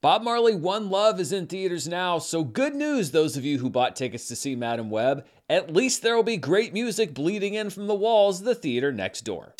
Bob Marley One Love is in theaters now, so good news, those of you who bought tickets to see Madame Web. At least there will be great music bleeding in from the walls of the theater next door.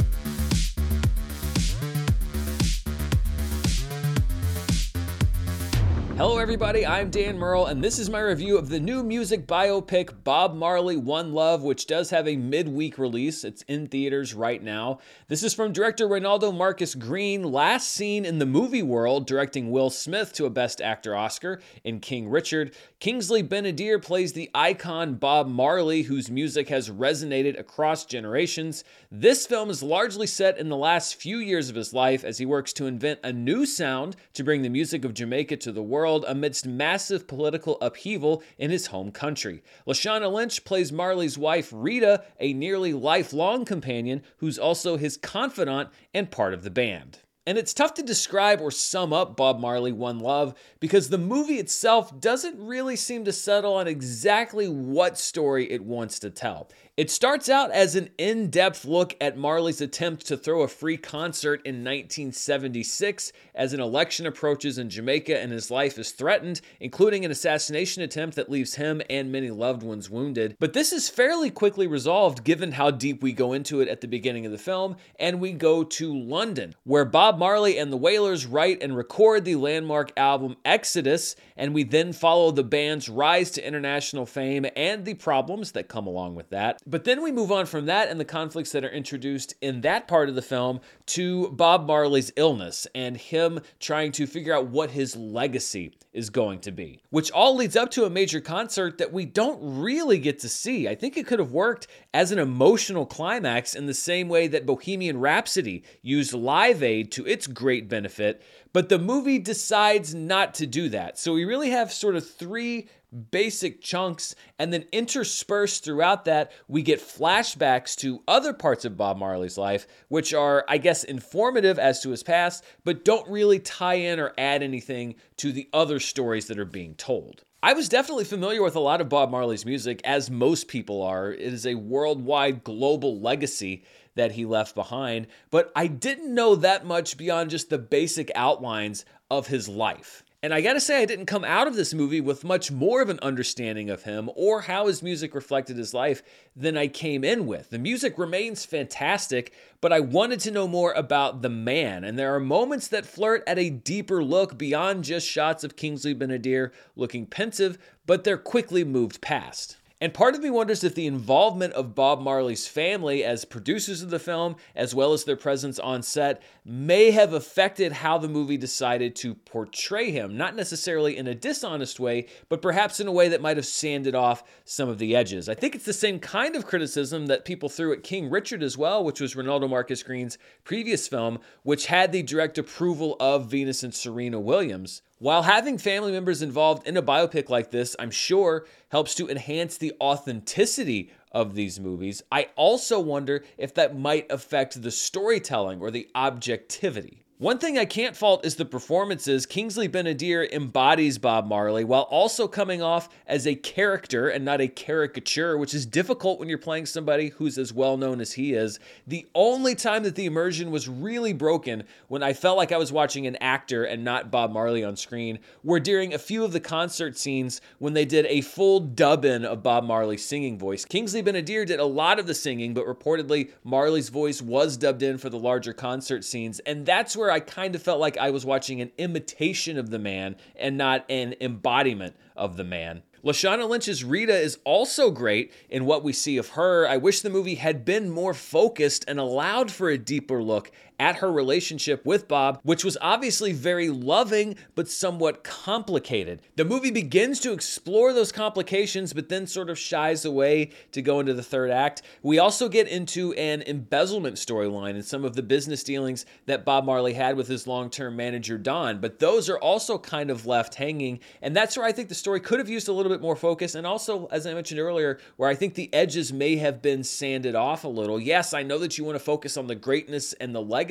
Hello, everybody. I'm Dan Murrell, and this is my review of the new music biopic Bob Marley One Love, which does have a midweek release. It's in theaters right now. This is from director Reinaldo Marcus Green, last seen in the movie world, directing Will Smith to a Best Actor Oscar in King Richard. Kingsley Ben-Adir plays the icon Bob Marley, whose music has resonated across generations. This film is largely set in the last few years of his life as he works to invent a new sound to bring the music of Jamaica to the world amidst massive political upheaval in his home country. Lashana Lynch plays Marley's wife, Rita, a nearly lifelong companion who's also his confidant and part of the band. And it's tough to describe or sum up Bob Marley One Love because the movie itself doesn't really seem to settle on exactly what story it wants to tell. It starts out as an in depth look at Marley's attempt to throw a free concert in 1976 as an election approaches in Jamaica and his life is threatened, including an assassination attempt that leaves him and many loved ones wounded. But this is fairly quickly resolved given how deep we go into it at the beginning of the film, and we go to London, where Bob Marley and the Wailers write and record the landmark album Exodus, and we then follow the band's rise to international fame and the problems that come along with that. But then we move on from that and the conflicts that are introduced in that part of the film to Bob Marley's illness and him trying to figure out what his legacy is going to be, which all leads up to a major concert that we don't really get to see. I think it could have worked as an emotional climax in the same way that Bohemian Rhapsody used Live Aid to its great benefit, but the movie decides not to do that. So we really have sort of three basic chunks, and then interspersed throughout that, we get flashbacks to other parts of Bob Marley's life, which are, I guess, informative as to his past, but don't really tie in or add anything to the other stories that are being told. I was definitely familiar with a lot of Bob Marley's music, as most people are. It is a worldwide global legacy that he left behind, but I didn't know that much beyond just the basic outlines of his life. And I gotta say, I didn't come out of this movie with much more of an understanding of him or how his music reflected his life than I came in with. The music remains fantastic, but I wanted to know more about the man. And there are moments that flirt at a deeper look beyond just shots of Kingsley Ben-Adir looking pensive, but they're quickly moved past. And part of me wonders if the involvement of Bob Marley's family as producers of the film, as well as their presence on set, may have affected how the movie decided to portray him. Not necessarily in a dishonest way, but perhaps in a way that might have sanded off some of the edges. I think it's the same kind of criticism that people threw at King Richard as well, which was Reinaldo Marcus Green's previous film, which had the direct approval of Venus and Serena Williams. While having family members involved in a biopic like this, I'm sure, helps to enhance the authenticity of these movies, I also wonder if that might affect the storytelling or the objectivity. One thing I can't fault is the performances. Kingsley Ben-Adir embodies Bob Marley while also coming off as a character and not a caricature, which is difficult when you're playing somebody who's as well known as he is. The only time that the immersion was really broken when I felt like I was watching an actor and not Bob Marley on screen were during a few of the concert scenes when they did a full dub in of Bob Marley's singing voice. Kingsley Ben-Adir did a lot of the singing, but reportedly Marley's voice was dubbed in for the larger concert scenes, and that's where where I kind of felt like I was watching an imitation of the man and not an embodiment of the man. Lashana Lynch's Rita is also great in what we see of her. I wish the movie had been more focused and allowed for a deeper look at her relationship with Bob, which was obviously very loving but somewhat complicated. The movie begins to explore those complications, but then sort of shies away to go into the third act. We also get into an embezzlement storyline and some of the business dealings that Bob Marley had with his long term manager, Don, but those are also kind of left hanging. And that's where I think the story could have used a little bit more focus. And also, as I mentioned earlier, where I think the edges may have been sanded off a little. Yes, I know that you want to focus on the greatness and the legacy,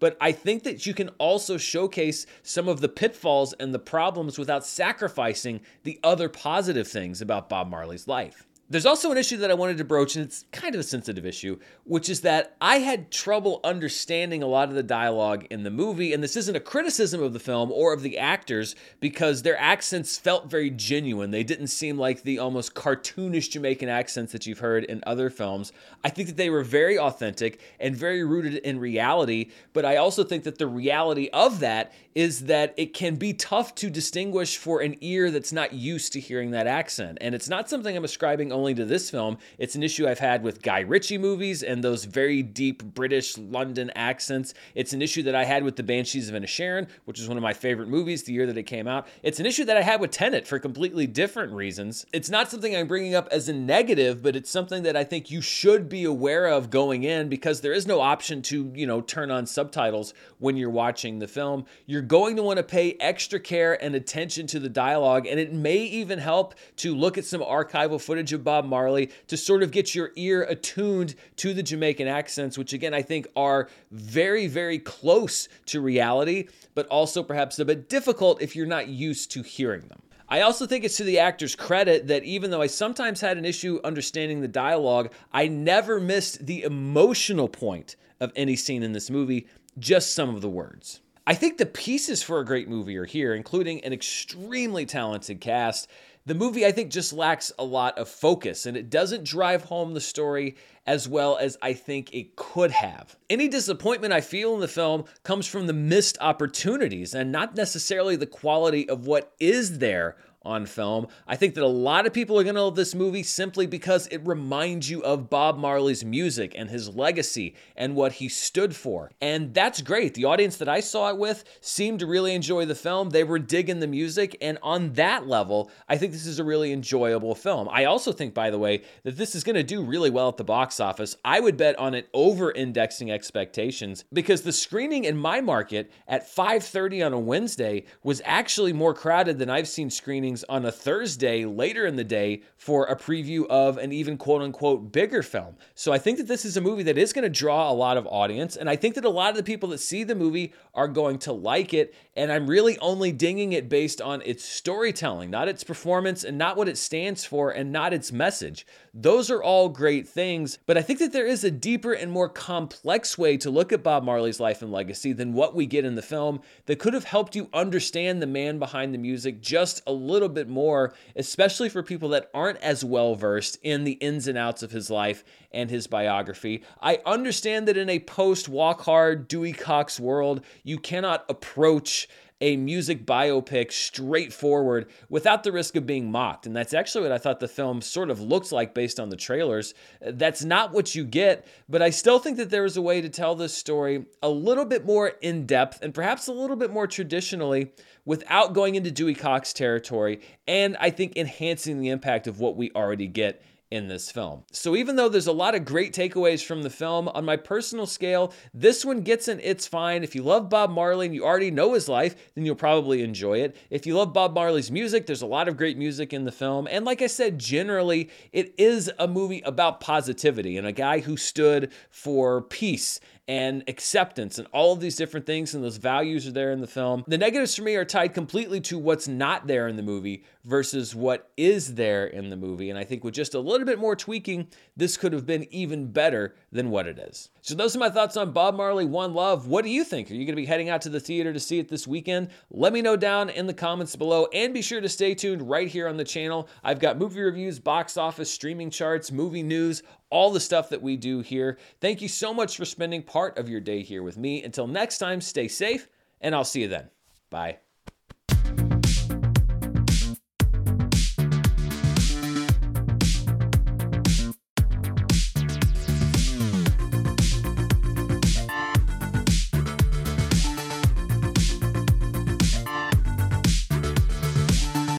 but I think that you can also showcase some of the pitfalls and the problems without sacrificing the other positive things about Bob Marley's life. There's also an issue that I wanted to broach, and it's kind of a sensitive issue, which is that I had trouble understanding a lot of the dialogue in the movie. And this isn't a criticism of the film or of the actors because their accents felt very genuine. They didn't seem like the almost cartoonish Jamaican accents that you've heard in other films. I think that they were very authentic and very rooted in reality. But I also think that the reality of that is that it can be tough to distinguish for an ear that's not used to hearing that accent. And it's not something I'm ascribing only to this film. It's an issue I've had with Guy Ritchie movies and those very deep British London accents. It's an issue that I had with The Banshees of Inisherin, which is one of my favorite movies the year that it came out. It's an issue that I had with Tenet for completely different reasons. It's not something I'm bringing up as a negative, but it's something that I think you should be aware of going in because there is no option to, you know, turn on subtitles when you're watching the film. You're going to want to pay extra care and attention to the dialogue, and it may even help to look at some archival footage of Bob Marley to sort of get your ear attuned to the Jamaican accents, which again I think are very, very close to reality, but also perhaps a bit difficult if you're not used to hearing them. I also think it's to the actor's credit that even though I sometimes had an issue understanding the dialogue, I never missed the emotional point of any scene in this movie, just some of the words. I think the pieces for a great movie are here, including an extremely talented cast the movie, I think, just lacks a lot of focus and it doesn't drive home the story as well as I think it could have. Any disappointment I feel in the film comes from the missed opportunities and not necessarily the quality of what is there on film. I think that a lot of people are going to love this movie simply because it reminds you of Bob Marley's music and his legacy and what he stood for. And that's great. The audience that I saw it with seemed to really enjoy the film. They were digging the music. And on that level, I think this is a really enjoyable film. I also think, by the way, that this is going to do really well at the box office. I would bet on it over indexing expectations because the screening in my market at 5:30 on a Wednesday was actually more crowded than I've seen screenings on a Thursday later in the day for a preview of an even quote unquote bigger film. So I think that this is a movie that is going to draw a lot of audience. And I think that a lot of the people that see the movie are going to like it. And I'm really only dinging it based on its storytelling, not its performance and not what it stands for and not its message. Those are all great things. But I think that there is a deeper and more complex way to look at Bob Marley's life and legacy than what we get in the film that could have helped you understand the man behind the music just a little little bit more, especially for people that aren't as well versed in the ins and outs of his life and his biography. I understand that in a post walk hard Dewey Cox world, you cannot approach a music biopic straightforward without the risk of being mocked. And that's actually what I thought the film sort of looked like based on the trailers. That's not what you get, but I still think that there is a way to tell this story a little bit more in depth and perhaps a little bit more traditionally without going into Dewey Cox territory. And I think enhancing the impact of what we already get in this film. So even though there's a lot of great takeaways from the film, on my personal scale, this one gets an it's fine. If you love Bob Marley and you already know his life, then you'll probably enjoy it. If you love Bob Marley's music, there's a lot of great music in the film. And like I said, generally, it is a movie about positivity and a guy who stood for peace and acceptance and all of these different things and those values are there in the film. The negatives for me are tied completely to what's not there in the movie versus what is there in the movie. And I think with just a little bit more tweaking, this could have been even better than what it is. So those are my thoughts on Bob Marley One Love. What do you think? Are you going to be heading out to the theater to see it this weekend? Let me know down in the comments below and be sure to stay tuned right here on the channel. I've got movie reviews, box office, streaming charts, movie news, all the stuff that we do here. Thank you so much for spending part of your day here with me. Until next time, stay safe, and I'll see you then. Bye.